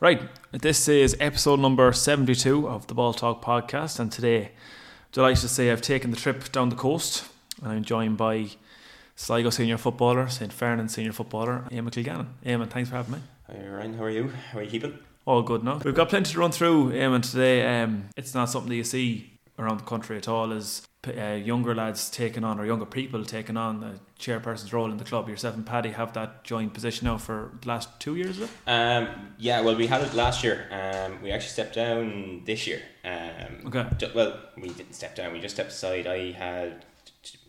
Right, this is episode number 72 of the Ball Talk podcast, and today, delighted to say I've taken the trip down the coast and I'm joined by Sligo senior footballer, St. Farnan senior footballer, Eamon Kilgannon. Eamon, thanks for having me. Hi Ryan, how are you? How are you keeping? All good now. We've got plenty to run through, Eamon, today. Um, it's not something that you see around the country at all, is uh, younger lads taking on, or younger people taking on the chairperson's role in the club. Yourself and Paddy have that joint position now for the last two years? Um, yeah, well, we had it last year. Um, we actually stepped down this year. Um, Okay. ju- well, we didn't step down. We just stepped aside. I had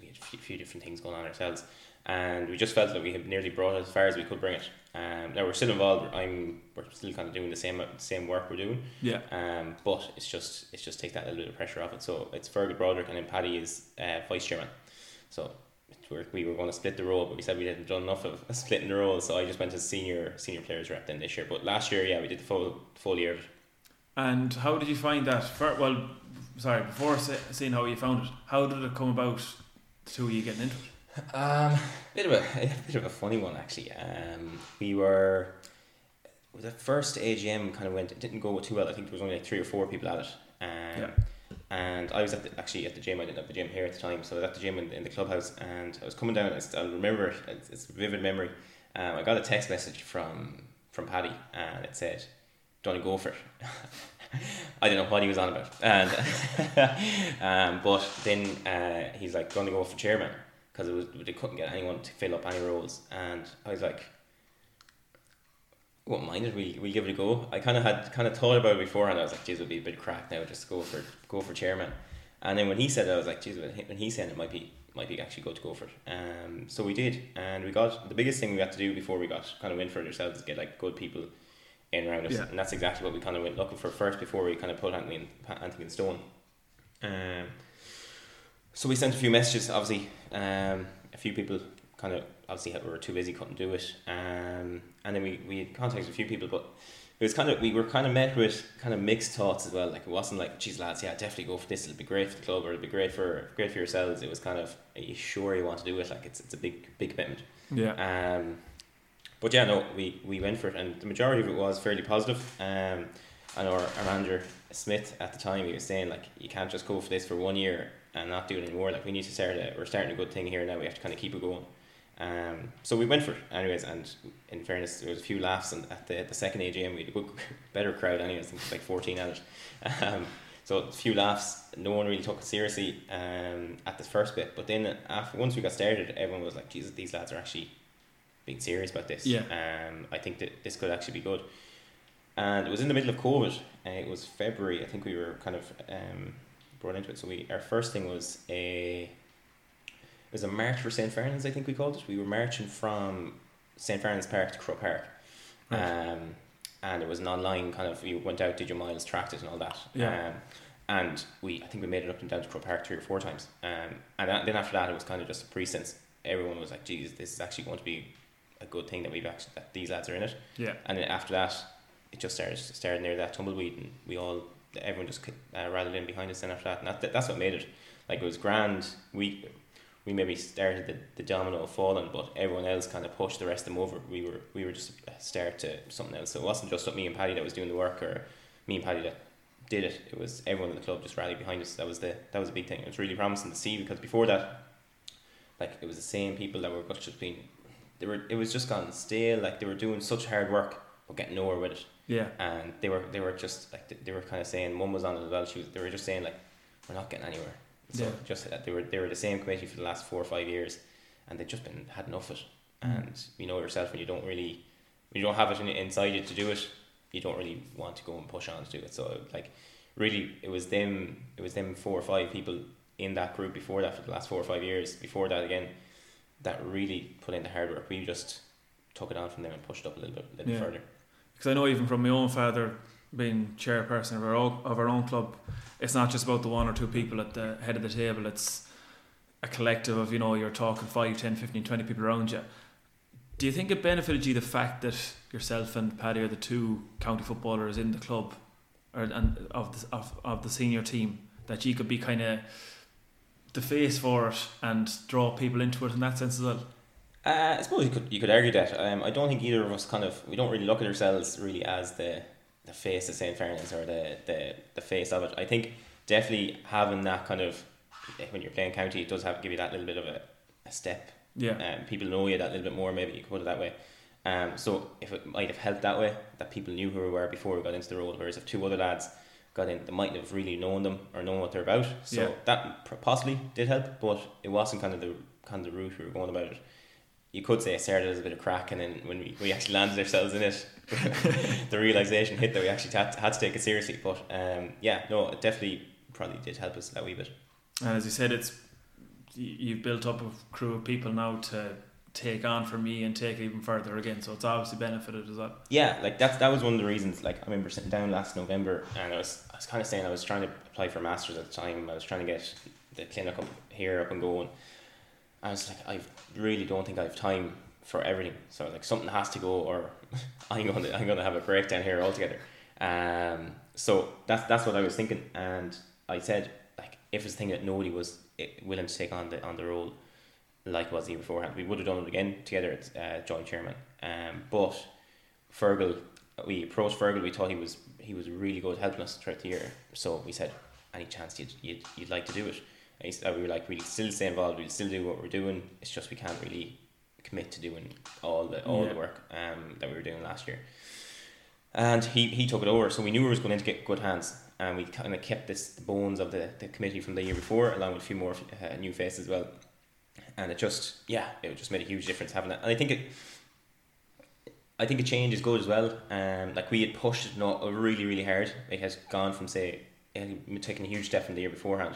we had a few, few different things going on ourselves, and we just felt that we had nearly brought it as far as we could bring it. Um, now we're still involved. I'm we're still kind of doing the same same work we're doing. Yeah. Um, but it's just it's just take that little bit of pressure off it. So it's Fergal Broderick and then Paddy is uh, vice chairman. So we're, we were going to split the role, but we said we hadn't done enough of splitting the role. So I just went as senior senior players rep then this year. But last year, yeah, we did the full full year. And how did you find that? For, well, sorry, before se- seeing how you found it, how did it come about, of you getting into it? Um, bit of a, a bit of a funny one actually. Um, we were the first AGM kind of went. It didn't go too well. I think there was only like three or four people at it. Um, Yeah. And I was at the, actually at the gym. I didn't have the gym here at the time, so I was at the gym in, in the clubhouse, and I was coming down. I remember it. It's, it's a vivid memory. Um, I got a text message from from Paddy, and it said, "Don't go for it." I don't know what he was on about, and um, but then uh, he's like, "Going to go for chairman." Because it was they couldn't get anyone to fill up any roles, and I was like, "Won't mind it. We we give it a go." I kind of had kind of thought about it before, and I was like, "Geez, it'd be a bit crack now. Just go for go for chairman." And then when he said it, I was like, "Geez, when he- said it might be might be actually good to go for it." Um, so we did, and we got the biggest thing we had to do before we got kind of in for it ourselves is get like good people in around us, Yeah. and that's exactly what we kind of went looking for first before we kind of put Anthony anything in stone. Um, so we sent a few messages. Obviously, um, a few people kind of obviously had, were too busy, couldn't do it. Um, and then we, we contacted a few people, but it was kind of we were kind of met with kind of mixed thoughts as well. Like it wasn't like, geez, lads, yeah, definitely go for this. It'll be great for the club, or it'll be great for great for yourselves. It was kind of, are you sure you want to do it? Like it's it's a big big commitment. Yeah. Um, but yeah, no, we, we went for it, and the majority of it was fairly positive. Um, and our, our manager Smith at the time, he was saying like, you can't just go for this for one year and not do it anymore. Like we need to start a, we're starting a good thing here now. We have to kind of keep it going. Um, so we went for it anyways, and in fairness, there was a few laughs, and at the, the second AGM, we had a good, better crowd anyways. I think it was like fourteen at it. Um, so a few laughs. No one really took it seriously um, at the first bit, but then after once we got started, everyone was like, "Jesus, these lads are actually being serious about this." Yeah. Um, I think that this could actually be good. And it was in the middle of COVID. And it was February. I think we were kind of um, brought into it. So we our first thing was a it was a march for St. Farnan's, I think we called it. We were marching from St. Farnan's Park to Crow Park. Right. Um, and it was an online kind of, you went out, did your miles, tracked it and all that. Yeah. Um, and we, I think we made it up and down to Crow Park three or four times. Um, and that, then after that, it was kind of just a pretense. Everyone was like, geez, this is actually going to be a good thing that we've actually, that these lads are in it. Yeah. And then after that, it just started started near that tumbleweed, and we all everyone just uh, rallied in behind us. Then after that, and that, that's what made it. Like it was grand. We we maybe started the, the domino falling, but everyone else kind of pushed the rest of them over. We were we were just a start to something else. So it wasn't just me and Paddy that was doing the work, or me and Paddy that did it. It was everyone in the club just rallied behind us. That was the that was a big thing. It was really promising to see because before that, like it was the same people that were just being. They were. It was just gone stale. Like they were doing such hard work, but getting nowhere with it Yeah. and they were they were just like they- were kind of saying mum was on it as well she was they were just saying like we're not getting anywhere so Yeah. just that they were they were the same committee for the last four or five years and they'd just been had enough of it Mm. and you know yourself when you don't really when you don't have it in, inside you to do it you don't really want to go and push on to do it so like really it was them it was them four or five people in that group before that for the last four or five years before that again that really put in the hard work we just took it on from them and pushed up a little bit a little Yeah. further Because I know even from my own father being chairperson of our own, of our own club, it's not just about the one or two people at the head of the table. It's a collective of you know you're talking 5, 10, 15, 20 people around you. Do you think it benefited you the fact that yourself and Paddy are the two county footballers in the club or and of the, of, of the senior team that you could be kind of the face for it and draw people into it in that sense as well. Uh, I suppose you could you could argue that. Um, I don't think either of us kind of we don't really look at ourselves really as the the face of St. Farnan's or the, the the face of it. I think definitely having that kind of when you're playing county, it does have give you that little bit of a, a step. Yeah. Um, people know you that little bit more. Maybe you could put it that way. Um, so if it might have helped that way, that people knew who we were before we got into the role, whereas if two other lads got in, they mightn't have really known them or known what they're about. So Yeah. that possibly did help, but it wasn't kind of the kind of the route we were going about it. You could say it started as a bit of crack, and then when we, we actually landed ourselves in it, the realization hit that we actually had, had to take it seriously. But um, yeah, no, it definitely probably did help us that wee bit. And as you said, it's you've built up a crew of people now to take on for me and take it even further again. So it's obviously benefited as well. Yeah, like that's that was one of the reasons. Like I remember sitting down last November, and I was I was kind of saying I was trying to apply for a masters at the time. I was trying to get the clinic up here up and going. I was like, I really don't think I have time for everything. So like something has to go, or I'm to I'm to have a breakdown here altogether. Um, so that's that's what I was thinking, and I said like if it's a thing that nobody was eh, willing to take on the on the role, like was year beforehand, we would have done it again together as uh, joint chairman. Um, but Fergal, we approached Fergal. We thought he was he was really good helping us throughout the year. So we said, any chance you'd you'd, you'd like to do it? And he we were like, we'll still stay involved. We'll still do what we're doing. It's just we can't really commit to doing all the all Yeah. the work um that we were doing last year. And he, he took it over, so we knew we was going to get good hands, and we kind of kept this the bones of the, the committee from the year before, along with a few more uh, new faces as well. And it just yeah, it just made a huge difference having that. And I think it, I think a change is good as well. Um, like we had pushed it not really really hard. It has gone from say had a huge step from the year beforehand.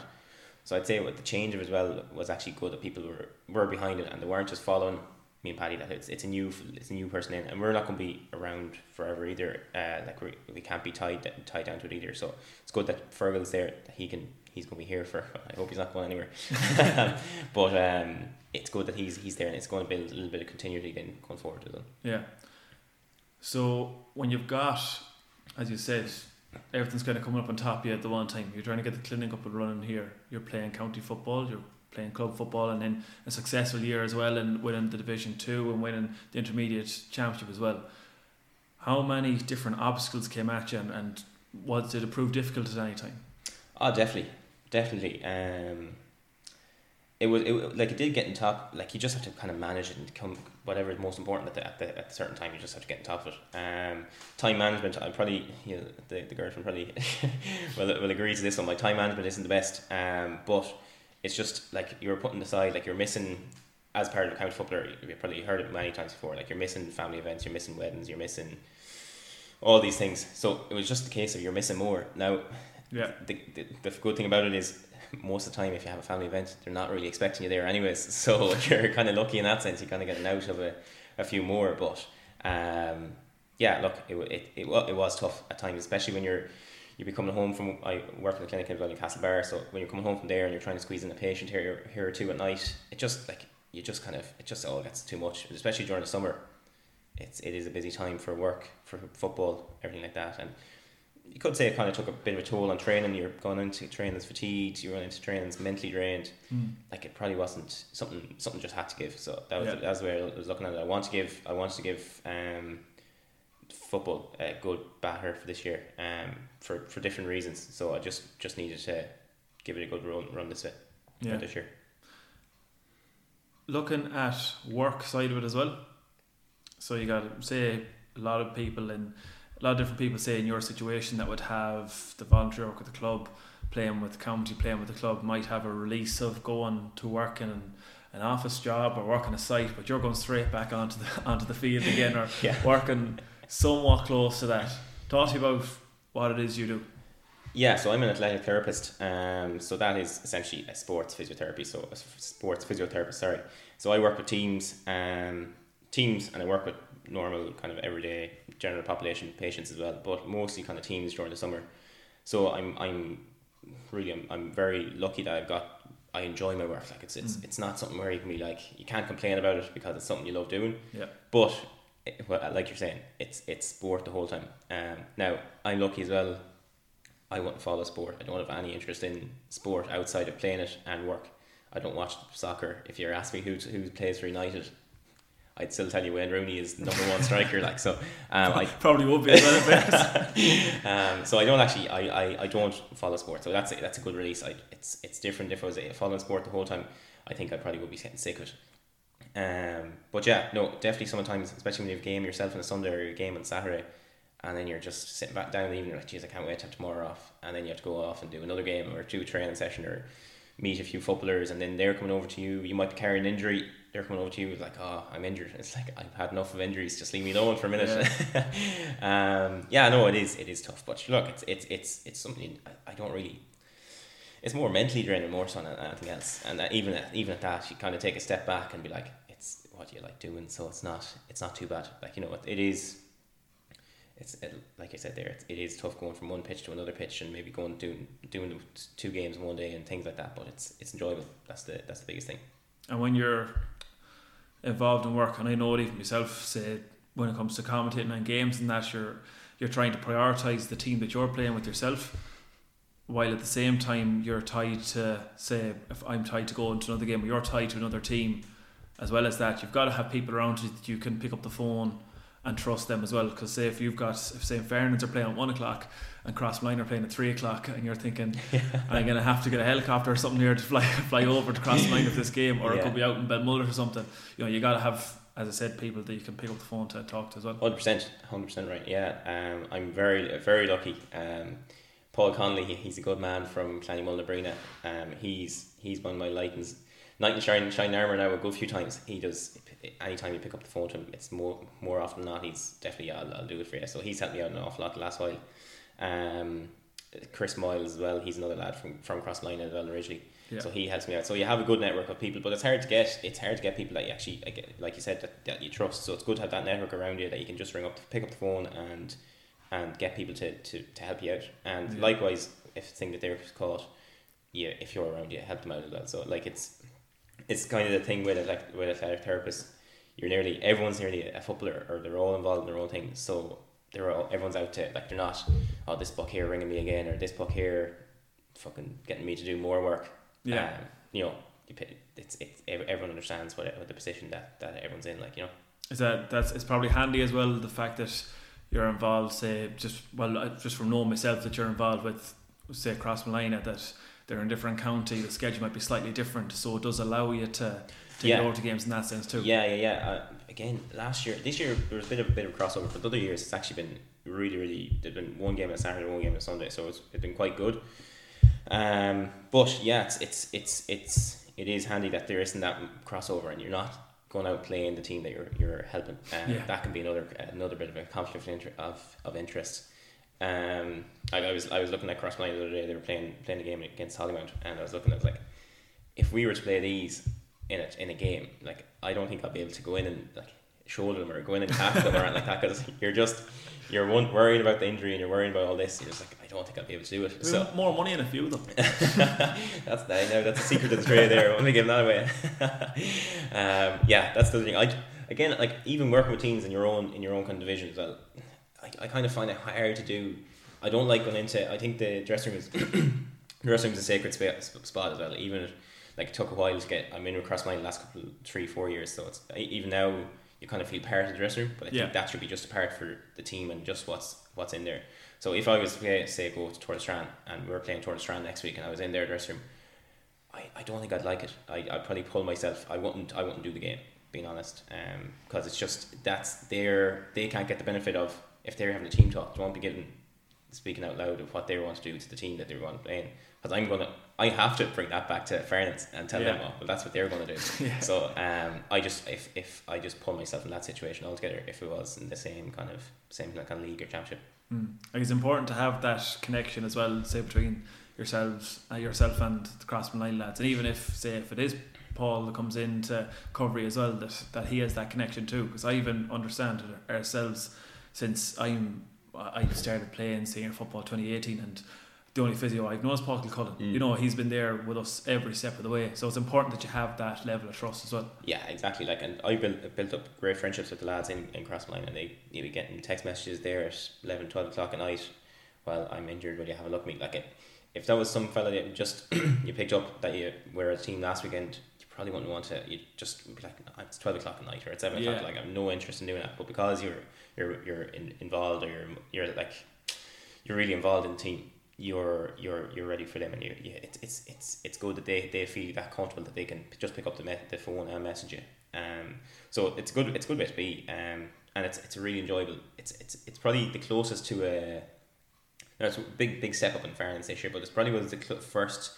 So I'd say what the change of as well was actually good that people were were behind it and they weren't just following me and Paddy that it's it's a new it's a new person in and we're not going to be around forever either. Uh, like we, we can't be tied tied down to it either. So it's good that Fergal's there. That he can he's going to be here for. I hope he's not going anywhere. but um, it's good that he's he's there and it's going to build a little bit of continuity again going forward as well. Yeah. So when you've got, as you said, everything's kind of coming up on top of you at the one time. You're trying to get the clinic up and running here. You're playing county football. You're playing club football, and then a successful year as well, and winning the Division Two and winning the intermediate championship as well. How many different obstacles came at you, and, and was did it prove difficult at any time? Oh, definitely, definitely. Um, it was it, like it did get in top. Like you just have to kind of manage it and come whatever is most important at the at the at a certain time. You just have to get on top of it. Um, time management. I probably you know the the girlfriend probably will will agree to this one. My time management isn't the best. Um, but it's just like you're putting aside like you're missing. As part of a county footballer, you've probably heard it many times before. Like you're missing family events, you're missing weddings, you're missing all these things. So it was just a case of you're missing more. Now Yeah. the, the, the good thing about it is most of the time if you have a family event they're not really expecting you there anyways. So you're kind of lucky in that sense you kind of get an out of a, a few more but um, yeah look it, it, it, it was tough at times especially when you're you'll be coming home from I work in the clinic in Valley Castle Bar so when you're coming home from there and you're trying to squeeze in a patient here here or two at night it just like you just kind of it just all gets too much especially during the summer it's it is a busy time for work for football everything like that and you could say it kind of took a bit of a toll on training. You're going into trainings fatigued. You're going into trainings mentally drained. Like it probably wasn't something. Something just had to give. So that was Yeah. that was the way I was looking at it. I want to give. I wanted to give um, football a good batter for this year. Um, for for different reasons. So I just just needed to give it a good run run this Yeah. this year. looking at work side of it as well. So you got say a lot of people in a lot of different people say in your situation that would have the volunteer work with the club, playing with the county, playing with the club, might have a release of going to work in an, an office job or working a site, but you're going straight back onto the onto the field again or Yeah. working somewhat close to that. Talk to me about what it is you do. Yeah, so I'm an athletic therapist. Um, so that is essentially a sports physiotherapy. So a sports physiotherapist. Sorry. So I work with teams, um, teams, and I work with normal kind of everyday general population patients as well, but mostly kind of teams during the summer. So I'm I'm really I'm, I'm very lucky that I've got I enjoy my work. Like it's it's Mm. it's not something where you can be like you can't complain about it because it's something you love doing. Yeah. But it, well, like you're saying, it's it's sport the whole time. Um, now I'm lucky as well I wouldn't follow sport. I don't have any interest in sport outside of playing it and work. I don't watch soccer. If you're asking me who who plays for United, I'd still tell you Wayne Rooney is number one striker. Like so, um, I probably would be um, so I don't actually, I, I, I don't follow sport. So that's a, that's a good release. I, it's it's different. If I was following sport the whole time, I think I probably would be getting sick of it. Um, but yeah, no, definitely sometimes, especially when you have a game yourself on a Sunday or a game on Saturday, and then you're just sitting back down in the evening, like, geez, I can't wait to have tomorrow off, and then you have to go off and do another game or do a training session or meet a few footballers, and then they're coming over to you. You might be carrying an injury. They're coming over to you like, oh, I'm injured. It's like I've had enough of injuries. Just leave me alone for a minute. Yeah, um, yeah no, it is. It is tough. But look, it's it's it's it's something I, I don't really. It's more mentally draining more so than anything else. And that even at, even at that, you kind of take a step back and be like, it's what you like doing. So it's not it's not too bad. Like you know, it, it is it's it, like I said there, it, it is tough going from one pitch to another pitch and maybe going doing doing two games in one day and things like that. But it's it's enjoyable. That's the that's the biggest thing. And when you're involved in work, and I know it even myself, say when it comes to commentating on games and that you're you're trying to prioritize the team that you're playing with yourself, while at the same time you're tied to say if I'm tied to go into another game, or you're tied to another team, as well as that, you've got to have people around you that you can pick up the phone and trust them as well. Because say if you've got if St Farnan's are playing at one o'clock and Crossmolina are playing at three o'clock, and you're thinking yeah. I'm gonna have to get a helicopter or something here to fly fly over to Crossmolina of this game, or yeah. it could be out in Belmullet or something. You know, you gotta have. As I said, people that you can pick up the phone to talk to as well. Hundred percent, hundred percent right. Yeah, um, I'm very, very lucky. Um, Paul Connolly, he's a good man from Clonymulnebrina. Um, he's he's one of my lightens knight in shine, shine armor now a good few times. He does anytime you pick up the phone to him, it's more more often than not. He's definitely I'll, I'll do it for you. So he's helped me out an awful lot the last while. Um, Chris Miles as well. He's another lad from from Crossmolina as well originally. Yeah. So he helps me out. So you have a good network of people, but it's hard to get. It's hard to get people that you actually, like you said, that, that you trust. So it's good to have that network around you that you can just ring up, pick up the phone, and and get people to, to, to help you out. And yeah. likewise, if thing that they're caught, yeah, if you're around, you help them out as well. So like it's it's kind of the thing with a like with a therapist. You're nearly everyone's nearly a footballer, or they're all involved in their own thing. So they're all everyone's out to like they're not. Oh, this book here ringing me again, or this book here, fucking getting me to do more work. Yeah, um, you know, it's it's everyone understands what, what the position that that everyone's in. Like you know, is that that's it's probably handy as well the fact that you're involved. Say just well, just from knowing myself that you're involved with say Crossmolina that they're in a different county, the schedule might be slightly different, so it does allow you to, to yeah. get over to games in that sense too. Yeah, yeah, yeah. Uh, again, last year, this year there was a bit of a bit of crossover, but the other years it's actually been really, really. There's been one game on Saturday, one game on Sunday, so it's, it's been quite good. Um, but yeah, it's it's it's it's it is handy that there isn't that crossover, and you're not going out playing the team that you're you're helping. Um, yeah. That can be another another bit of a conflict of, inter- of, of interest. Um, I, I was I was looking at Crossmolina the other day. They were playing playing a game against Hollymount, and I was looking at it like, if we were to play these in a in a game, like I don't think I'll be able to go in and like shoulder them or go in and tackle them or anything like that because you're just you're one worried about the injury and you're worriing about all this. You're just like I don't think I'll be able to do it. We so more money in a few of them. that's I know that's a secret of the trade there. Let me give that away. um, yeah, that's the thing. I again like even working with teams in your own in your own kind of division as well I, I kind of find it hard to do. I don't like going into. I think the dressing room is the dressing room is a sacred spot as well. Even if, like it took a while to get. I'm in across my last couple three four years, so it's even now you kind of feel part of the dressing room. But I yeah. think that should be just a part for the team and just what's what's in there. So if I was to say go to Tourlestrane and we are playing Tourlestrane next week and I was in their dressing room, I, I don't think I'd like it. I I'd probably pull myself. I wouldn't I wouldn't do the game. Being honest, um, because it's just that's their they can't get the benefit of if they're having a team talk, they won't be getting speaking out loud of what they want to do to the team that they're going to play in. Because I'm gonna, I have to bring that back to fairness and tell yeah. them, oh, well, that's what they're going to do. yeah. So, um, I just if if I just pull myself in that situation altogether, if it was in the same kind of same kind of league or championship. Mm. Like it's important to have that connection as well, say between yourselves, uh, yourself and the Crossmolina lads, and even if say if it is Paul that comes into Covery as well, that that he has that connection too. Because I even understand ourselves since I'm I started playing senior football 2018 and the only physio I've known is Paul Kilcullen. Mm. You know, he's been there with us every step of the way. So it's important that you have that level of trust as well. Yeah, exactly. Like, and I built built up great friendships with the lads in, in Crossmolina, and they you be getting text messages there at 11, 12 o'clock at night well, I'm injured. Will you have a look at me? Like, it, if that was some fella that just you picked up that you were a team last weekend, you probably wouldn't want to. You just be like, "Ah, it's twelve o'clock at night or it's seven Yeah. o'clock. Like, I have no interest in doing that. But because you're you're you're in, involved or you're you're like you're really involved in the team. You're you're you're ready for them, and you yeah, it's it's it's it's good that they, they feel that comfortable that they can just pick up the me- the phone and message you. Um, so it's good it's good way to be. Um, and it's it's really enjoyable. It's it's it's probably the closest to a. It's a big big step up in fairness this year, but it's probably was the cl- first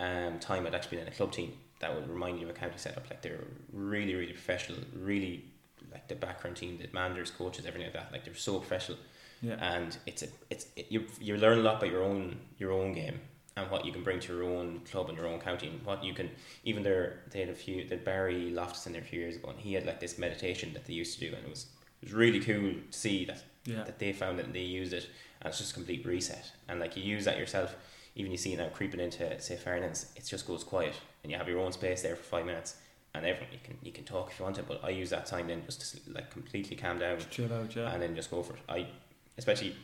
um, time I'd actually been in a club team that would remind you of a county setup. Like they're really really professional, really like the background team, the managers, coaches, everything like that. Like they're so professional Yeah. and it's a it's it, you you learn a lot about your own your own game and what you can bring to your own club and your own county and what you can even there they had a few that Barry Loftus in there a few years ago and he had like this meditation that they used to do and it was it was really cool to see that Yeah. that they found it and they used it and it's just a complete reset and like you use that yourself even you see it now creeping into say Farnan's it just goes quiet and you have your own space there for five minutes and everyone you can you can talk if you want to but I use that time then just to like completely calm down Chill out, yeah. and then just go for it. I, especially,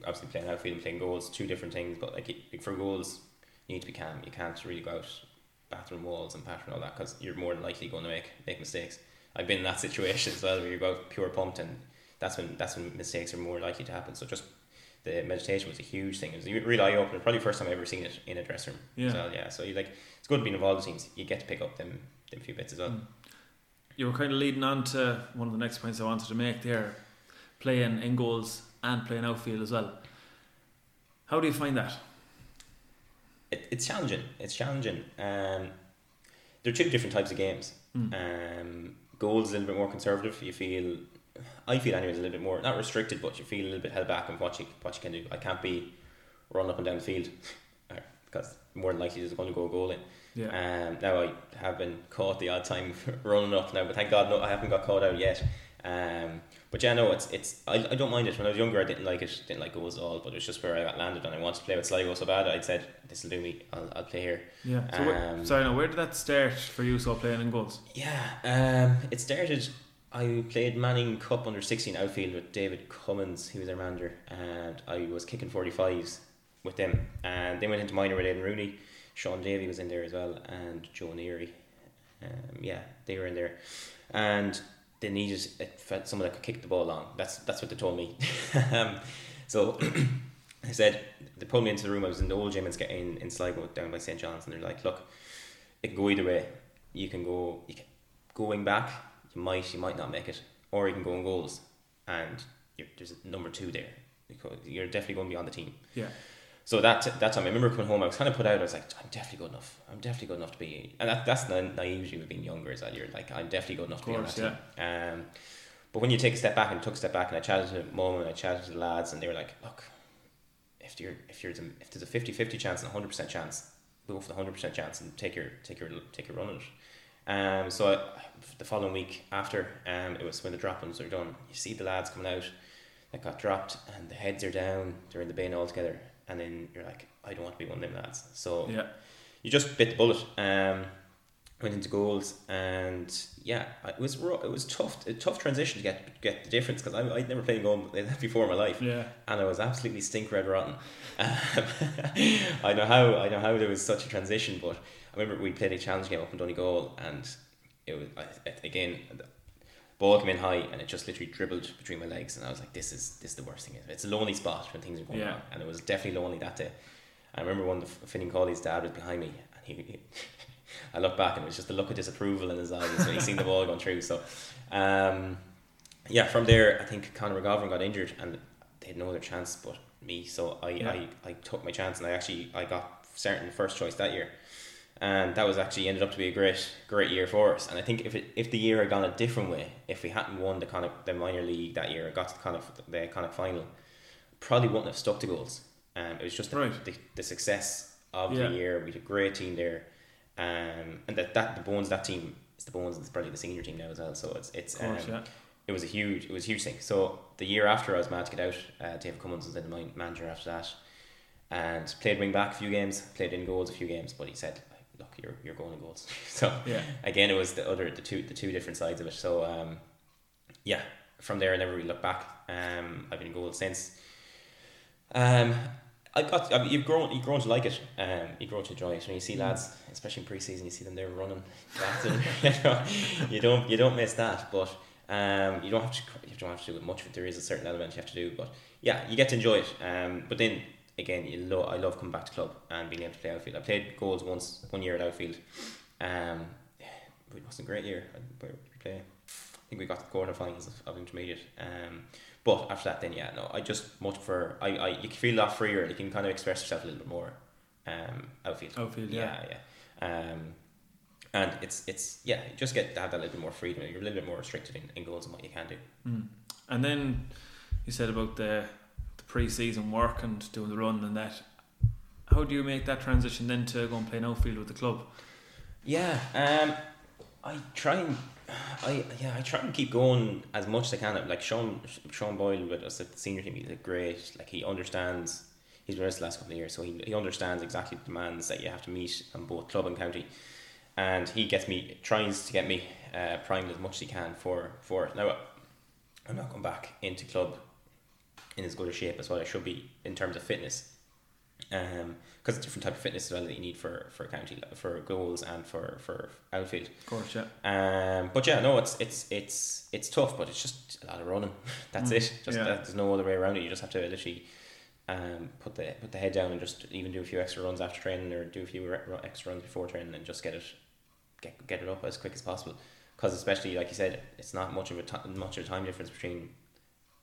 obviously playing outfield and playing goals, two different things. But like, for goals, you need to be calm. You can't really go out bathroom walls and pattern all that because you're more than likely going to make make mistakes. I've been in that situation as well where you go out pure pumped and that's when that's when mistakes are more likely to happen. So just the meditation was a huge thing. It was a real eye opener. Probably the first time I ever seen it in a dressing room. Yeah. Well, yeah. So you like it's good being involved in teams. You get to pick up them them few bits as well. Mm. You were kind of leading on to one of the next points I wanted to make there, playing in goals and playing outfield as well. How do you find that? it, it's challenging. It's challenging. Um, they're two different types of games. Mm. Um, goals a little bit more conservative. You feel, I feel anyway, anyways, a little bit more not restricted, but you feel a little bit held back on what you what you can do. I can't be running up and down the field because more than likely there's going to go a goal in. Yeah. Um, now I have been caught the odd time running up now, but thank God no, I haven't got caught out yet. Um, but yeah, no, it's it's I, I don't mind it. When I was younger, I didn't like it, didn't like goals at all. But it was just where I got landed, and I wanted to play with Sligo so bad. I said, "This will do me. I'll, I'll play here." yeah. So where, Um, sorry, now where did that start for you? So playing in goals. Yeah, um, it started. I played Manning Cup under sixteen outfield with David Cummins, who was their manager, and I was kicking forty fives with them. And they went into minor with Aidan Rooney. Sean Davey was in there as well, and Joe Neary. Um, yeah, they were in there, and they needed someone that could kick the ball long. That's that's what they told me. um, so I said they pulled me into the room. I was in the old gym in, in, Sligo down by St John's, and they're like, "Look, it can go either way. You can go you can going back. You might you might not make it, or you can go in goals, and there's a number two there. Because You're definitely going to be on the team." Yeah. So that that time, I remember coming home. I was kind of put out. I was like, "I'm definitely good enough. I'm definitely good enough to be." And that, that's the naivety with being younger. Is that you're like, "I'm definitely good enough Of to be on that team." Um, but when you take a step back and took a step back, and I chatted to mum and I chatted to the lads, and they were like, "Look, if you're if you're if there's a 50-50 chance and a hundred percent chance, go for the hundred percent chance and take your take your take your run at it." Um, so I, the following week after, um, it was when the drop-ins were done. You see the lads coming out that got dropped, and the heads are down. They're in the bin all together, and then you're like, "I don't want to be one of them lads." So Yeah. you just bit the bullet. Um, went into goals, and yeah, it was it was tough, a tough transition to get get the difference because I'd never played goal before in my life, Yeah. and I was absolutely stink red rotten. Um, I know how I know how there was such a transition, but I remember we played a challenge game up in Donegal, and it was I, again. Ball came in high and it just literally dribbled between my legs, and I was like, "This is this is the worst thing. It's a lonely spot when things are going Yeah. wrong, and it was definitely lonely that day." I remember when the Finning Cawley's dad was behind me, and he, he I looked back and it was just the look of disapproval in his eyes when he seen the ball going through. So, um, yeah, from there, I think Conor McGovern got injured and they had no other chance but me. So I, Yeah. I, I took my chance and I actually I got certain first choice that year. And that was actually ended up to be a great great year for us. And I think if it, if the year had gone a different way, if we hadn't won the kind of the minor league that year, got to the kind of the kind of final, probably wouldn't have stuck to goals. Um, it was just the, Right. the, the success of Yeah. the year. We had a great team there, um, and that, that the bones that team is the bones. It's probably the senior team now as well. So it's it's course, um, yeah. it was a huge it was a huge thing. So the year after I was mad to get out, uh, David Cummins was in my manager after that, and played wing back a few games, played in goals a few games. But he said, "Look, you're you're going in goals." so Yeah. again, it was the other the two the two different sides of it. So um, yeah, from there I never really looked back. Um, I've been in goals since. Um, I got. I mean, you've grown. You've grown to like it. Um, you grow to enjoy it. When you see lads, especially in pre-season, you see them there running. you, know, you don't. You don't miss that. But um, you don't have to. You don't have to do it much. But there is a certain element you have to do. But yeah, you get to enjoy it. Um, but then again, you lo- I love coming back to club and being able to play outfield. I played goals once, one year at outfield. Um, it wasn't a great year. We play. I think we got the quarterfinals of, of intermediate. Um, but after that, then yeah, no, I just much prefer. I, I you can feel a lot freer. You can kind of express yourself a little bit more. Um, outfield. Outfield, yeah, yeah. yeah. Um, and it's it's yeah, you just get to have that little bit more freedom. You're a little bit more restricted in, in goals and what you can do. Mm. And then you said about the pre-season work and doing the run and that. How do you make that transition then to go and play outfield with the club? Yeah, um, I try and I yeah, I try and keep going as much as I can. Like Sean Sean Boyle with us at the senior team, he's great. Like he understands. He's been with us the last couple of years, so he, he understands exactly the demands that you have to meet on both club and county, and he gets me tries to get me uh, primed as much as he can for for it. Now, I'm not going back into club in as good a shape as what I should be in terms of fitness um, because it's different type of fitness as well that you need for for county for goals and for for outfield. Of course, yeah. Um, but yeah, no, it's it's it's it's tough, but it's just a lot of running. That's mm, it. Just yeah. that, there's no other way around it. You just have to literally um put the put the head down and just even do a few extra runs after training or do a few re- extra runs before training and just get it get get it up as quick as possible. Because especially like you said, it's not much of a t- much of a time difference between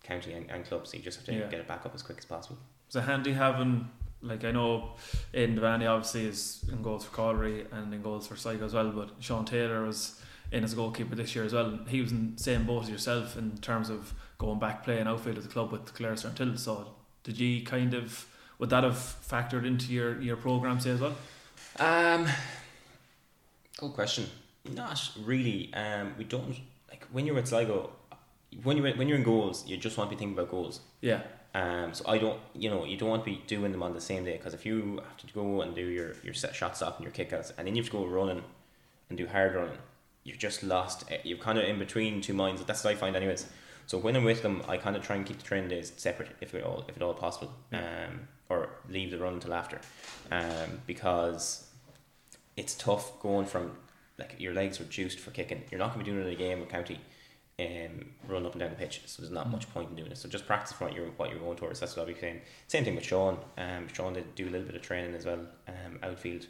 county and, and club, so you just have to yeah. get it back up as quick as possible. It's a handy having like I know Aidan Devaney obviously is in goals for Coolera and in goals for Sligo as well, but Sean Taylor was in as a goalkeeper this year as well. He was in the same boat as yourself in terms of going back playing outfield at the club with Clare Until So did you kind of would that have factored into your your program say as well? Um, good question. Not really. Um, we don't like when you're at Sligo. When you when you're in goals, you just want to be thinking about goals. Yeah. Um, so I don't, you know, you don't want to be doing them on the same day because if you have to go and do your, your set shot stop and your kickouts and then you have to go running and do hard running, you've just lost. Eh, you're kind of in between two minds. That's what I find, anyways. So when I'm with them, I kind of try and keep the training days separate if at all, if at all possible, um, or leave the run until after, um, because it's tough going from like your legs are juiced for kicking. You're not going to be doing it in a game with county um, run up and down the pitch. So there's not much point in doing it. So just practice what you're what you're going towards. That's what I'll be saying. Same thing with Sean. Um, Sean did do a little bit of training as well. Um, outfield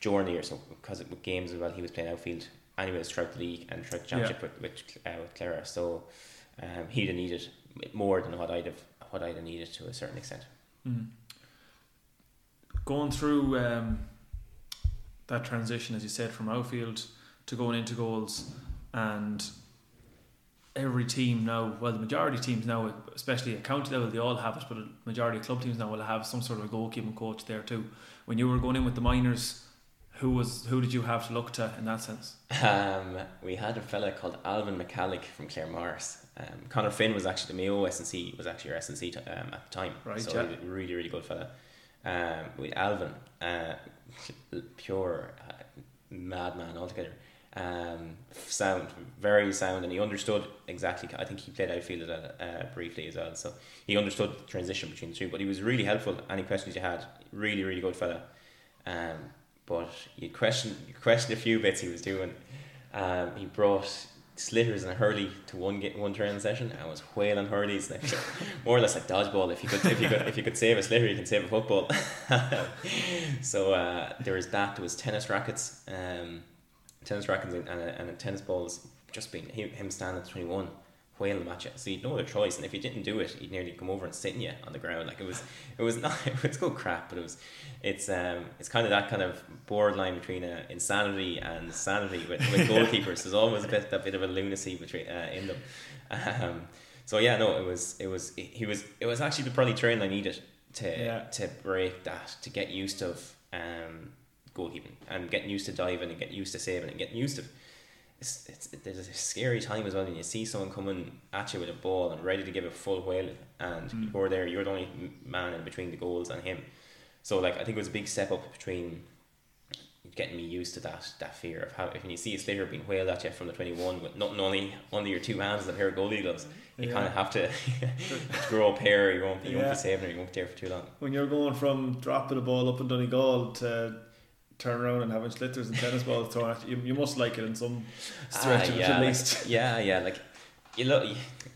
during the year. So because with games as well, he was playing outfield anyways throughout the league and throughout the championship yeah. with with, uh, with Clara. So um, he'd have needed more than what I'd have what I'd have needed to a certain extent. Mm. Going through um, that transition, as you said, from outfield to going into goals and every team now, well, the majority of teams now, especially at county level, they all have it, but the majority of club teams now will have some sort of a goalkeeping coach there too. When you were going in with the minors, who was who did you have to look to in that sense? Um, we had a fella called Alvin McCallick from Claremorris. Um, Connor Finn was actually the Mayo S&C was actually our S&C um, at the time. Right, so yeah. really really good fella. Um, with Alvin, uh, pure uh, madman altogether um, sound, very sound, and he understood exactly. I think he played outfield uh, briefly as well, so he understood the transition between the two. But he was really helpful. Any questions you had, really, really good fella. Um, but you question, you question a few bits he was doing. Um, he brought sliotars and hurley to one get one training session and was whaling hurleys like more or less like dodgeball if you could if you could if you could save a sliotar you can save a football so uh, there was that there was tennis rackets um, tennis rackets and, and, and tennis balls just being him standing at 21 whaling at you so you'd no other choice. And if you didn't do it he'd nearly come over and sit in you on the ground. Like it was it was not it was good crap but it was it's um it's kind of that kind of borderline between uh, insanity and sanity with, with goalkeepers. There's always a bit that bit of a lunacy between uh, in them. Um so yeah no it was it was he was it was actually the probably training I needed to yeah. to break that to get used to um goalkeeping and getting used to diving and getting used to saving and getting used to it's, it's, there's a scary time as well when you see someone coming at you with a ball and ready to give a full whale and mm. you're there you're the only man in between the goals and him so like I think it was a big step up between getting me used to that that fear of how if you see a sliotar being whaled at you from the 21 with nothing only under your two hands and a pair of goalie gloves you Yeah. kind of have to grow up here. You won't, you won't Yeah. be saving it. You won't be there for too long. When you're going from dropping the ball up in Donegal to turn around and having sliotars and tennis balls thrown at you, you must like it in some stretch Ah, of it yeah, at like- least. yeah, yeah. Like you look,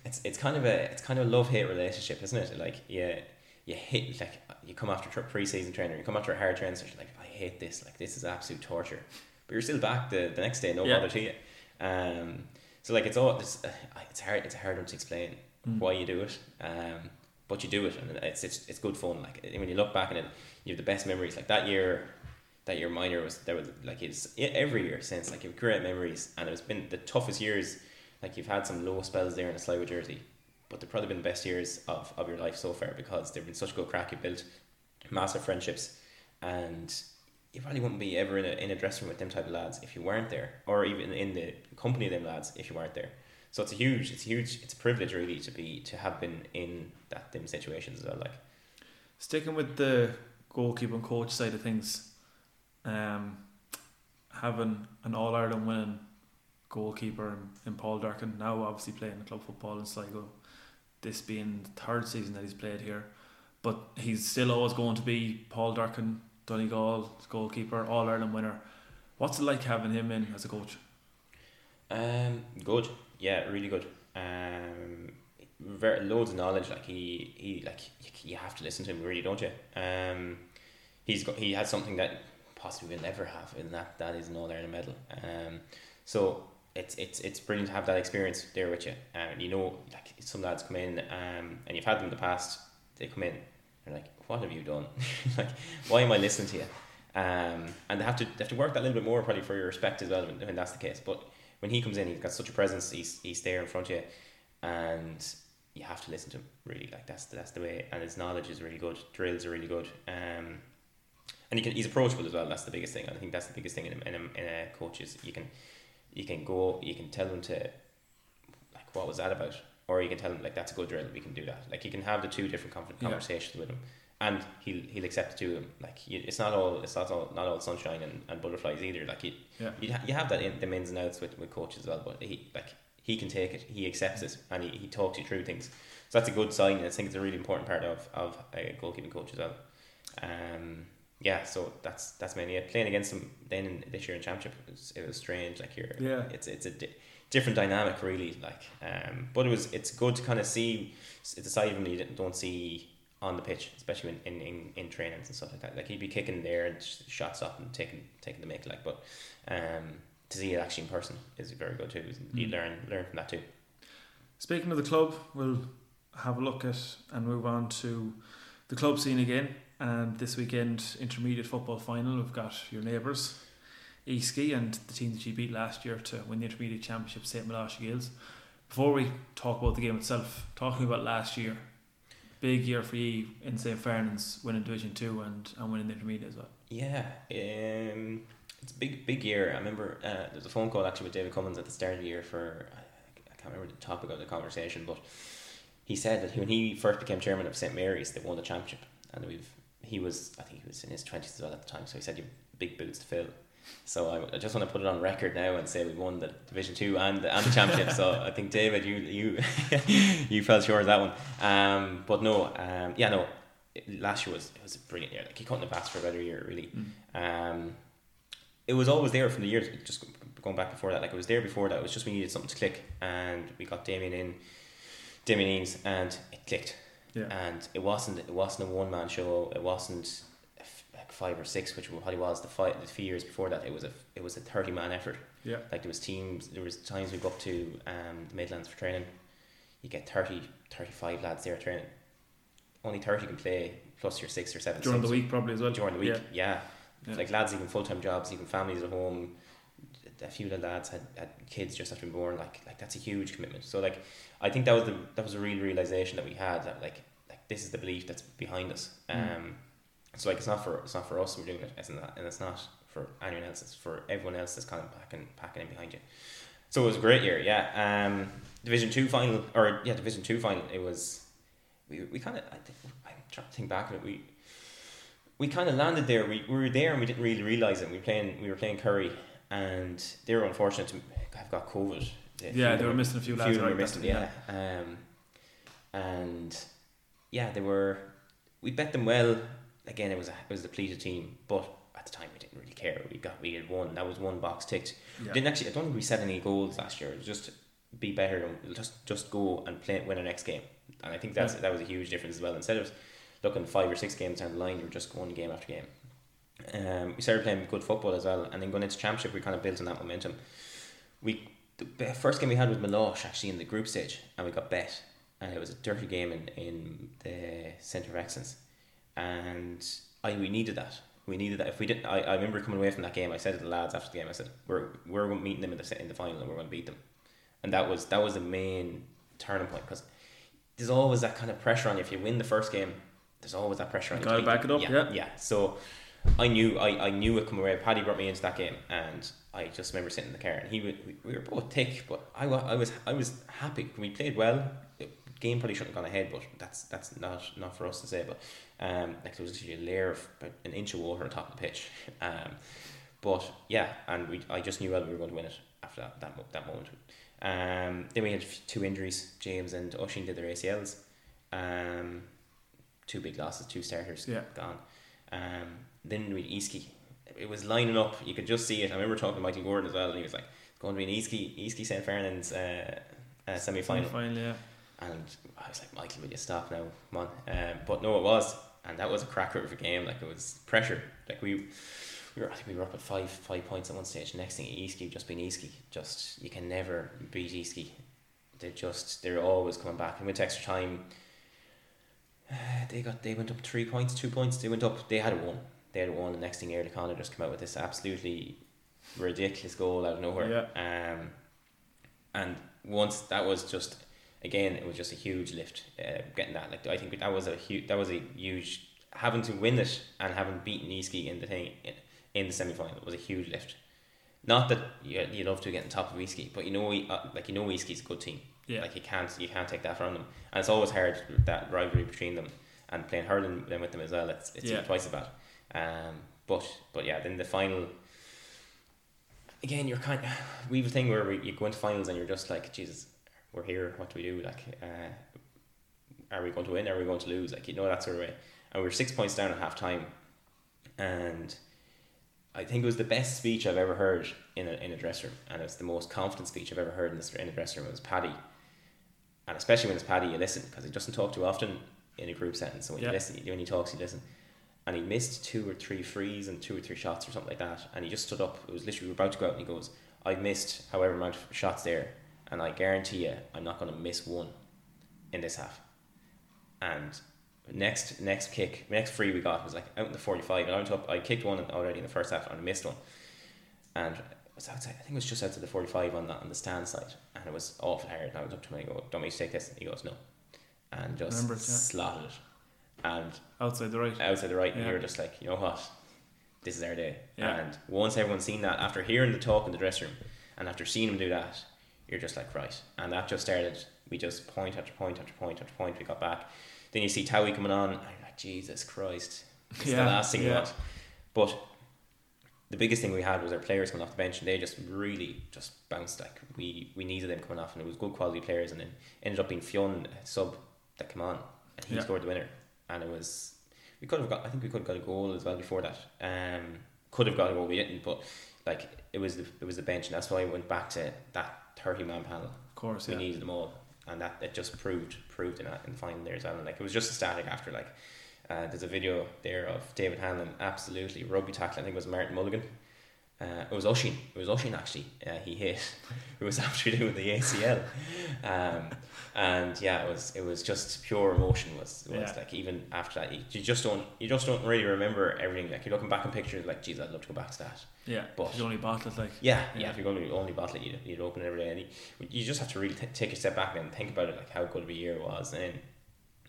it's it's kind of a it's kind of a love hate relationship, isn't it? Like yeah, you hit like you come after tr- pre-season training, you come after a hard training session, like I hate this, like this is absolute torture, but you're still back the, the next day, no Yeah. bother to you. Um, so like it's all it's, uh, it's hard it's hard to explain Mm. why you do it. Um, but you do it, and it's it's it's good fun. Like when you look back on it, you have the best memories. Like that year, that your minor was there was like it's every year since like you've great memories, and it's been the toughest years. Like you've had some low spells there in a Sligo jersey, but they've probably been the best years of, of your life so far because they've been such good crack. You built massive friendships, and you probably wouldn't be ever in a in a dressing room with them type of lads if you weren't there, or even in the company of them lads if you weren't there. So it's a huge, it's a huge, it's a privilege really to be to have been in that them situations as well. Like Sticking with the goalkeeper and coach side of things, um, having an All Ireland winning goalkeeper in, Paul Durkin, now obviously playing club football in Sligo, this being the third season that he's played here, but he's still always going to be Paul Durkin, Donegal goalkeeper, All Ireland winner. What's it like having him in as a coach? Um, good. Yeah, really good. Um, very loads of knowledge. Like he, he like you- have to listen to him, really, don't you? Um, he's got he has something that possibly will never have, and that that is an All Ireland medal. Um, so it's it's it's brilliant to have that experience there with you. And you know, like some lads come in, um, and you've had them in the past. They come in, they're like, "What have you done? like, why am I listening to you?" Um, and they have to they have to work that a little bit more probably for your respect as well when, when that's the case. But when he comes in, he's got such a presence. He's he's there in front of you, and you have to listen to him. Really, like that's that's the way. And his knowledge is really good. Drills are really good. Um, and he can he's approachable as well. That's the biggest thing. I think that's the biggest thing in a, in a, in a coach is you can you can go you can tell them to like what was that about, or you can tell them like that's a good drill. We can do that. Like you can have the two different con- Yeah. conversations with him. And he'll he'll accept the two of them. Like you, it's not all it's not all not all sunshine and, and butterflies either. Like you, Yeah. you, ha- you have that in the ins and outs with, with coaches as well, but he like he can take it, he accepts it, and he, he talks you through things. So that's a good sign. and I think it's a really important part of, of a goalkeeping coach as well. Um, yeah, so that's that's mainly it. Playing against them then in, this year in championship, it was, it was strange. Like you're, Yeah. it's it's a di- different dynamic really. Like, um, but it was it's good to kind of see it's a side of him you don't see on the pitch, especially in, in, in, in trainings and stuff like that. Like he'd be kicking there and sh- shots up and taking taking the make like, but um, to see it actually in person is very good too. You Mm. learn learn from that too. Speaking of the club, we'll have a look at and move on to the club scene again. And this weekend, intermediate football final, we've got your neighbours, Easkey, and the team that you beat last year to win the intermediate championship, St. Molaise Gaels. Before we talk about the game itself, talking about last year, big year for you in St. Farnan's, winning Division 2 and, and winning the intermediate as well. Yeah, um, it's a big big year. I remember uh, there was a phone call actually with David Cummins at the start of the year for I, I can't remember the topic of the conversation, but he said that when he first became chairman of St Mary's, they won the championship, and we've he was I think he was in his twenties as well at the time, so he said you have big boots to fill. So I, I just want to put it on record now and say we won the Division Two and the, and the championship. so I think David, you you you fell short of that one. Um, but no, um, yeah, no. it- Last year was it was a brilliant year. Like he couldn't have asked for a better year, really. Um, it was always there from the years. Just going back before that, like it was there before that. It was just we needed something to click, and we got Damien in, Damien Eames, and it clicked. Yeah. And it wasn't it wasn't a one man show. It wasn't f- like five or six, which probably was the five the few years before that. It was a it was a thirty man effort. Yeah. Like there was teams. There was times we go up to um, the Midlands for training. You get 30, 35 lads there training. Only thirty can play, plus your six or seven During the week, probably as well. during the week. Yeah, Yeah. like lads even full time jobs, even families at home. A few of the lads had, had kids just after being born. Like like that's a huge commitment. So like I think that was the that was a real realization that we had that like like this is the belief that's behind us. Um, Mm. so like it's not for it's not for us we're doing it, it's not, and it's not for anyone else. It's for everyone else that's kind of packing packing in behind you. So it was a great year. Yeah. Um, Division two final or yeah Division two final. It was we we kind of I think I'm trying to think back on it. We we kind of landed there. We, we were there and we didn't really realize it. We were playing we were playing Curry, and they were unfortunate to have got COVID. Yeah, they were missing a few lads. few right, missing. that's- Yeah, um, and yeah, they were. We bet them well. Again, it was a it was a depleted team, but at the time we didn't really care. We got we had one. That was one box ticked. Yeah. Didn't actually. I don't think we set any goals last year. Just be better and just just go and play win our next game. And I think that's Yeah. that was a huge difference as well. Instead of looking five or six games down the line, you were just going game after game. Um, we started playing good football as well, and then going into championship, we kind of built on that momentum. We the first game we had was Molaise actually in the group stage, and we got bet, and it was a dirty game in, in the centre of excellence, and I we needed that. We needed that. If we didn't, I, I remember coming away from that game. I said to the lads after the game, I said, "We're we're meeting them in the in the final, and we're going to beat them," and that was that was the main turning point because there's always that kind of pressure on you. If you win the first game, there's always that pressure on you. to Gotta back them. it up, Yeah, yeah. yeah. So I knew I, I knew it coming away. Paddy brought me into that game, and I just remember sitting in the car, and he would, we, we were both thick, but I, I was I was happy. We played well. The game probably shouldn't have gone ahead, but that's that's not not for us to say. But um, like there was literally a layer of about an inch of water on top of the pitch. Um, but yeah, and we I just knew well we were going to win it after that that, that moment. Um, then we had two injuries. James and Oshin did their ACLs. Um, two big losses, two starters Yeah. gone. Um, then we had Easkey. It was lining up. You could just see it. I remember talking to Michael Gordon as well, and he was like, "It's going to be an Easkey, Easkey St Farnan's uh, uh, semi final." Final, yeah. And I was like, Michael, will you stop now? Come on. Um, but no, it was, and that was a cracker of a game. Like it was pressure. Like we, we were, I think we were up at five, five points at one stage. Next thing, Easkey just being Easkey. Just you can never beat Easkey. They're just they're always coming back. And with extra time, uh, they got they went up three points, two points. They went up. They had a one. They had won. The next thing, Early Connor just came out with this absolutely ridiculous goal out of nowhere. Um, and once that was just again, it was just a huge lift. Uh, getting that, like I think that was a huge, that was a huge having to win it and having beaten Easkey in the thing in, in the semi final was a huge lift. Not that you you love to get on top of Easkey, but you know, we- uh, like you know, Easkey's a good team. Yeah. Like you can't you can't take that from them, and it's always hard that rivalry between them and playing hurling then with them as well. It's it's Yeah. twice as bad. Um, but but yeah, then the final. Again, you're kind. Of, we have a thing where we, you go into finals and you're just like, Jesus, we're here. What do we do? Like, uh, are we going to win? Are we going to lose? Like you know that sort of way. And we were six points down at half time, and I think it was the best speech I've ever heard in a in a dressing room, and it's the most confident speech I've ever heard in this in a dressing room. It was Paddy, and especially when it's Paddy, you listen because he doesn't talk too often in a group setting. So when Yeah. you listen, when he talks, you listen. And he missed two or three frees and two or three shots or something like that. And he just stood up. It was literally we were about to go out, and he goes, "I've missed however amount of shots there, and I guarantee you, I'm not going to miss one in this half." And next next kick, next free we got was like out in the forty five, and I went up. I kicked one already in the first half, and I missed one. And it was outside. I think it was just outside the forty five on the on the stand side, and it was awful hard. And I went up to him and I go, "Don't make me take this." And he goes, "No," and just Remember it, yeah. slotted it. And Outside the right. outside the right, and you're just like, you know what, this is our day. Yeah. And once everyone's seen that, after hearing the talk in the dressing room, and after seeing him do that, you're just like, right. And that just started. We just point after point after point after point. We got back. Then you see Towie coming on, and you're like, Jesus Christ, it's Yeah, the last thing you yeah. want. But the biggest thing we had was our players coming off the bench, and they just really just bounced. Like we we needed them coming off, and it was good quality players. And then ended up being Fionn sub that came on, and he Yeah. scored the winner. And it was we could have got. I think we could have got a goal as well before that. Um, could have got a goal, we didn't. But like it was the it was the bench, and that's why I went back to that thirty man panel. Of course, We yeah. needed them all, and that it just proved proved in that in the final there as well. And like it was just a static after like. Uh, there's a video there of David Hanlon absolutely rugby tackling. I think it was Martin Mulligan. Uh, it was Oshin. It was Oshin actually. Uh, he hit. It was after doing the ACL, um, and yeah, it was it was just pure emotion. Was was Yeah. like even after that, you, you just don't you just don't really remember everything. Like you're looking back on pictures, like, geez, I'd love to go back to that. Yeah. But- you only bottle it like. Yeah, yeah. Yeah. If you're going to only bottle it, you'd, you'd open it every day, and you, you just have to really t- take a step back and think about it, like how good of a year it was. And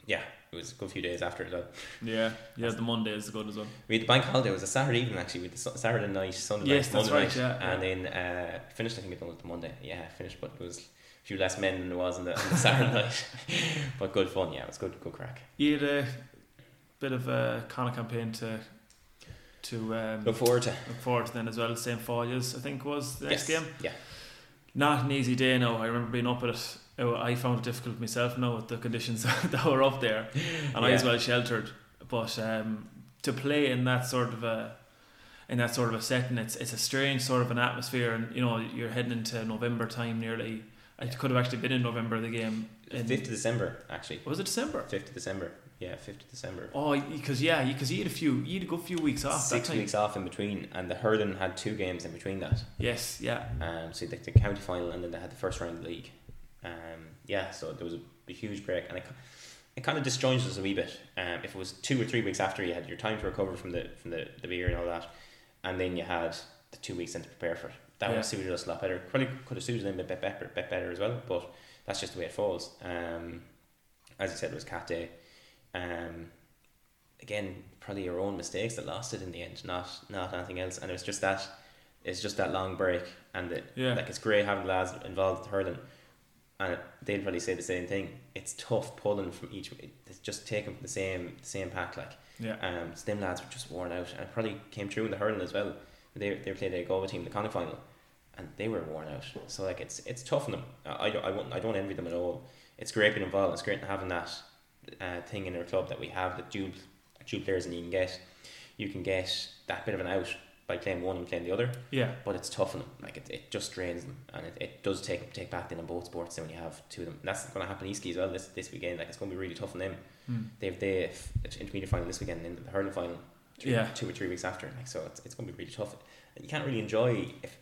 yeah, it was a good few days after as well. Yeah. Yeah. The Monday is good as well. We had the bank holiday. It was a Saturday evening actually. With the Saturday night, Sunday Yes, night, Monday right, night, yeah, and then uh, finished. I think it was the Monday. Yeah, finished, but it was a few less men than there was on the, on the Saturday night. But good fun. Yeah, it was good. Good crack. You had a bit of a kind of campaign to to um, Look forward to look forward to then as well. St. Folia's, I think, was the next Yes. game. Yeah, Not an easy day now. I remember being up at it I found it difficult myself now with the conditions that were up there, and I Yeah. was well sheltered. But um, to play in that sort of a in that sort of a setting, it's it's a strange sort of an atmosphere, and you know you're heading into November time nearly. It could have actually been in November the game. Fifth of December, actually. was it December? Fifth of December. Yeah, fifth of December. Oh, because yeah, because you had a few, you had a good few weeks off Six weeks off in between, and the hurling had two games in between that. Yes, yeah, Um, so the, the county final, and then they had the first round of the league. Um, yeah, so there was a, a huge break, and it, it kind of disjointed us a wee bit. Um, if it was two or three weeks after you had your time to recover from the from the, the beer and all that, and then you had the two weeks then to prepare for it, that would Yeah. have suited us a lot better. Probably could have suited them a bit better, bit better as well, but that's just the way it falls. Um, as I said, it was cat day. Um, again, probably your own mistakes that lost it in the end, not not anything else. And it was just that, it's just that long break, and it, Yeah. like it's great having the lads involved with hurling, and they'll probably say the same thing. It's tough pulling from each. It's just taking from the same the same pack, like. yeah, Um, so them lads were just worn out, and it probably came through in the hurling as well. They they played a Galway team in the Connacht final, and they were worn out. So like it's it's tough on them. I, I, don't- I, won't, I don't envy them at all. It's great being involved. It's great having that uh, thing in our club that we have that dual dual players, and you can get you can get that bit of an out by playing one and playing the other. yeah, But it's tough on them. Like it, it just drains them, and it, it does take take back then in both sports. Then when you have two of them, and that's going to happen in Easkey as well this this weekend. Like it's going to be really tough on them. Hmm. They've the f- intermediate final this weekend and then the hurling final three, Yeah. two or three weeks after. Like so, it's, it's going to be really tough. And you can't really enjoy if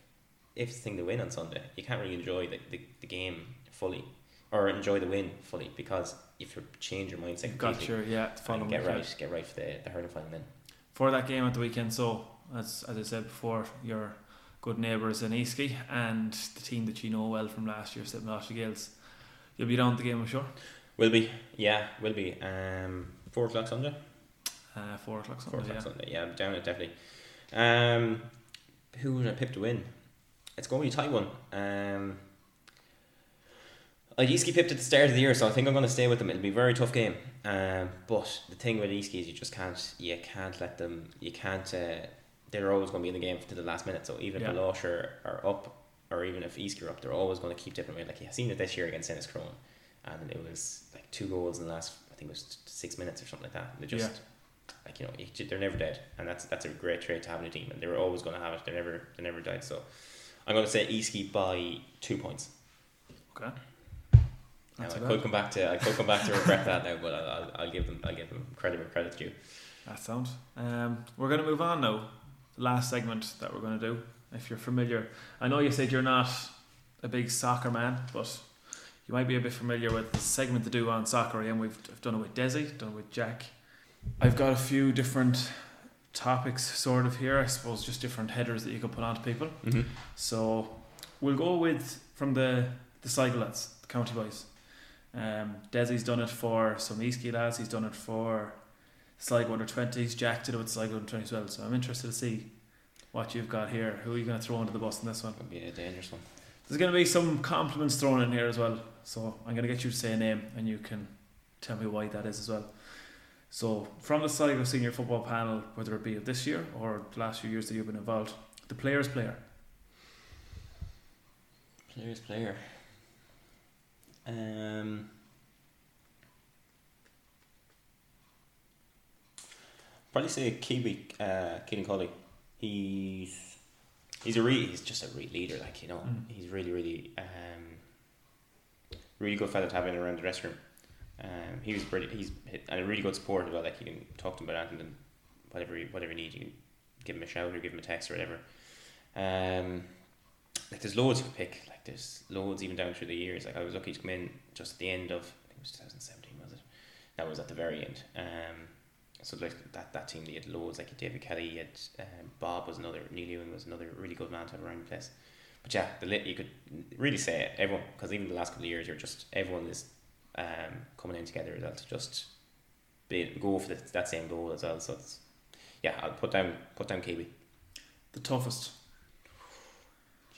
if it's the thing to win on Sunday. You can't really enjoy the, the, the game fully or enjoy the win fully because if you change your mindset completely your yeah get right, get right for the, the hurling final then. for that game at the weekend. So, as as I said before, your good neighbours in Easkey and the team that you know well from last year, St. Gaels. Gaels. You'll be down at the game, I'm sure. Will be, yeah, will be. Um, four o'clock Sunday. Uh, four o'clock Sunday. Four o'clock Yeah. Sunday. Yeah, I'm down it definitely. Um, who would I pick to win? It's going to be a tight one. Um, Easkey pipped at the start of the year, so I think I'm going to stay with them. It'll be a very tough game. Um, but the thing with Easkey is you just can't, you can't let them, you can't. Uh, they're always going to be in the game to the last minute. So even if Yeah. Losh are, are up, or even if Easkey are up, they're always going to keep dipping away. Like you've seen it this year against Enniscrone, and it was like two goals in the last, I think it was six minutes or something like that. They just like you know they're never dead, and that's that's a great trait to have in a team, and they're always going to have it. They never they never died. So I'm going to say Easkey by two points. Okay. Now, I could come back to I could come back to regret that now, but I'll, I'll, I'll give them I'll give them credit where credit's due. That sounds. Um, we're going to move on now. Last segment that we're going to do. If you're familiar, I know you said you're not a big soccer man, but you might be a bit familiar with the segment to do on soccer. And we've I've done it with Desi, done it with Jack. I've got a few different topics sort of here. I suppose just different headers that you can put onto people. Mm-hmm. So we'll go with from the the cycle lads, the county boys. Um, Desi's done it for some Eastkey lads. He's done it for Sligo under twenties. Jack did it with Sligo under twenties as well. So I'm interested to see what you've got here. Who are you going to throw under the bus in this one? Could be a dangerous one. There's going to be some compliments thrown in here as well. So I'm going to get you to say a name, and you can tell me why that is as well. So from the Sligo senior football panel, whether it be of this year or the last few years that you've been involved, the player's player. Player's player. Um. Probably say Kiwi, uh, Keelan Cawley. He's he's a re- he's just a real leader. Like you know, Mm. he's really really um, really good fella to have in around the dressing room. Um, he was pretty. He's and a really good support as well. Like you can talk to him about anything, and whatever you, whatever you need, you can give him a shout or give him a text or whatever. Um, like there's loads you could pick. Like there's loads even down through the years. Like I was lucky to come in just at the end of I think it was 2017 was it? That was at the very end. Um, so like that that team they had loads like David Kelly, had um, Bob was another Neil Ewing was another really good man to have around the place. But yeah, the lit you could really say it, everyone because even the last couple of years you're just everyone is um, coming in together as well to just be, go for the, that same goal as well. So it's yeah, I'll put down put down Kiwi. The toughest.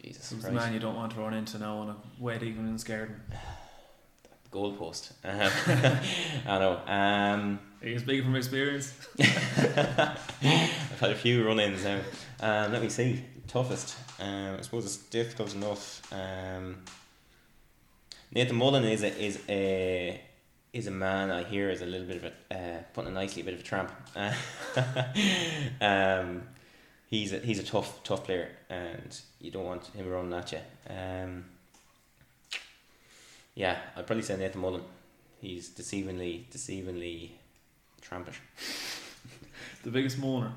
Jesus Who's the Christ. man you don't want to run into now on a wet evening's garden? Goalpost. I know. Um, Are you speaking from experience? I've had a few run-ins now. Um, let me see. Toughest. Um, I suppose it's difficult enough. Um, Nathan Mullen is a is a is a man I hear is a little bit of a uh, putting it nicely a bit of a tramp. um, he's a, he's a tough tough player, and you don't want him running at you. Um, yeah, I'd probably say Nathan Mullen. He's deceivingly deceivingly trampish. The biggest mourner.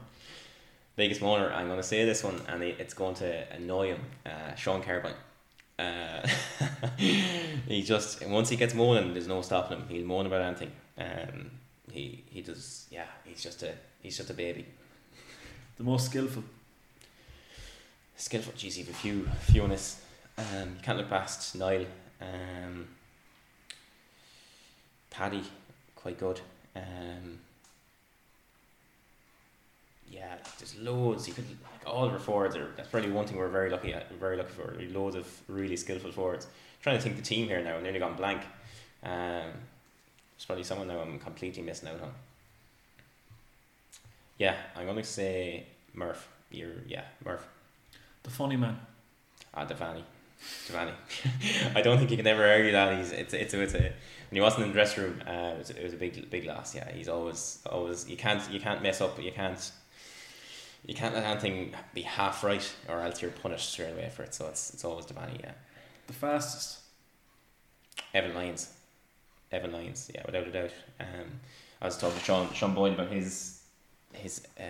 Biggest mourner. I'm going to say this one, and it's going to annoy him. Uh, Sean Carrabine. Uh, he just once he gets moaning, there's no stopping him. He'll moan about anything. Um, he he does. Yeah, he's just a he's just a baby. The most skillful. Skillful. Geez, you've a few few on this. Um, you can't look past Niall. Um, Paddy, quite good. Um, yeah, like, there's loads. You could like all of our forwards are. That's probably one thing we're very lucky at. Very lucky for. Loads of really skillful forwards. trying to think the team here now. I nearly gone blank. Um, there's probably someone now I'm completely missing out on. Yeah, I'm gonna say Murph. You're yeah Murph. The funny man. Ah, Devani. Devani. I don't think you can ever argue that. He's it's it's it's a when he wasn't in the dressing room, uh, it was, it was a big big loss. Yeah, he's always always you can't you can't mess up. You can't you can't let anything be half right, or else you're punished straight away for it. So it's it's always Devani. Yeah, The fastest. Evan Lyons. Evan Lyons. Yeah, without a doubt. Um, I was talking to Sean Sean Boyd about his his uh,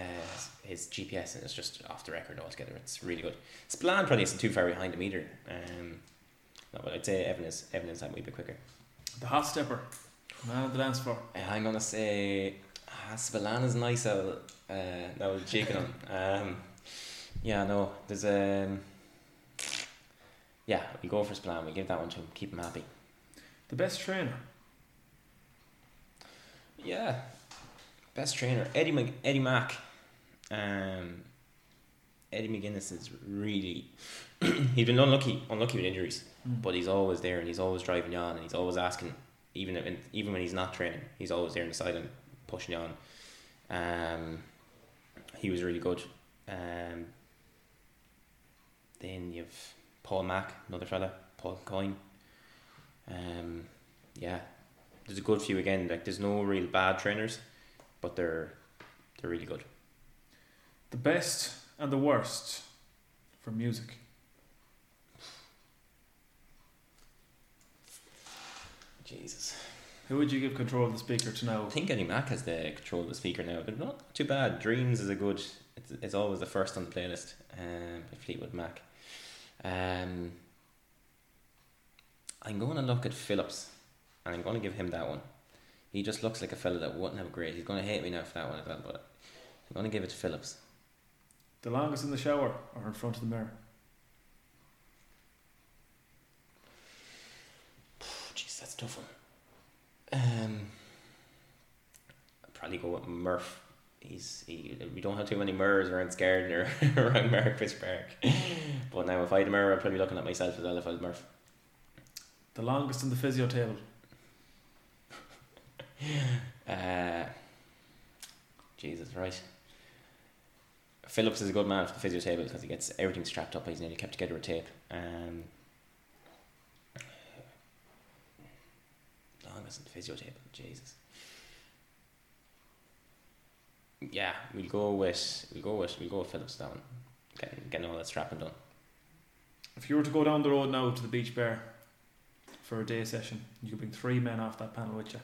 his GPS and it's just off the record altogether. It's really good. Spillane probably isn't too far behind him either. Um, no, but I'd say Evan is Evan is that wee bit quicker. The hot stepper. Man the dance floor. Uh, I'm gonna say ah, is nice. I'll, uh, that was jigging on. Um, yeah, no, there's um, yeah, we go for Spillane. We give that one to him. Keep him happy. The best trainer. Yeah, best trainer Eddie Mc, Eddie Mack. Um, Eddie McGuinness is really he's been unlucky unlucky with injuries, Mm. but he's always there and he's always driving you on and he's always asking even if, even when he's not training, he's always there on the sideline pushing you on. Um, he was really good. Um, then you've Paul Mack, another fella, Paul Coyne. Um, yeah, there's a good few again. Like there's no real bad trainers, but they're they're really good. The best and the worst for music. Jesus, Who would you give control of the speaker to now? I think Eddie Mac has the control of the speaker now. They're not too bad. Dreams is a good. It's, it's always the first on the playlist. Um, Fleetwood Mac. Um, I'm going to look at Phillips, and I'm going to give him that one. He just looks like a fella that wouldn't have a grade. He's going to hate me now for that one as well, but I'm going to give it to Phillips. The longest in the shower or in front of the mirror? Jeez, that's tough one. Um, I'd probably go with Murph. He's he, we don't have too many mirrors around Scarden or around Markievicz Park. but now if I had a mirror, I'd probably be looking at myself as well if I was Murph. The longest in the physio table? Uh, Jesus, right. Phillips is a good man for the physio table because he gets everything strapped up. He's nearly kept together with tape. Um, longest in the physio table, Jesus. Yeah, we'll go with we'll go with we'll go with Phillips that one. Getting getting all that strapping done. If you were to go down the road now to the beach bar for a day session, you could bring three men off that panel with you.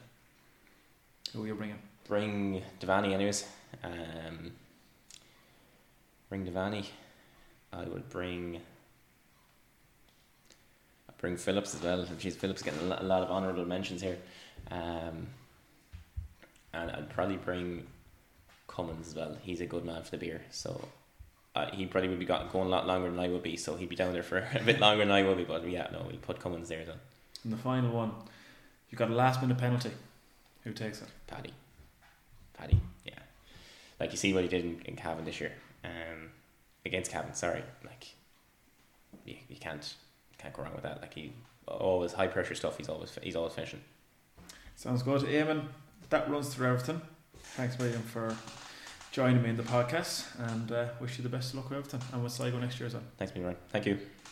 Who are you bringing? Bring Devani anyways. Um, bring Devani. I would bring. I'd bring Phillips as well. She's Phillips getting a lot of honourable mentions here. Um, and I'd probably bring Cummins as well. He's a good man for the beer, so uh, he probably would be got, going a lot longer than I would be. So he'd be down there for a bit longer than I would be. But yeah, no, we'll put Cummins there well. And the final one, you got a last minute penalty. Who takes it? Paddy. Paddy, yeah. Like you see what he did in, in Cavan this year. Um, against Cavan, sorry. Like you, you can't can't go wrong with that. Like he always high pressure stuff. He's always he's always finishing. Sounds good. Eamon, that runs through everything. Thanks, William, for joining me in the podcast and uh, wish you the best of luck with everything and with Sligo next year as well. Thanks, Ryan. Thank you.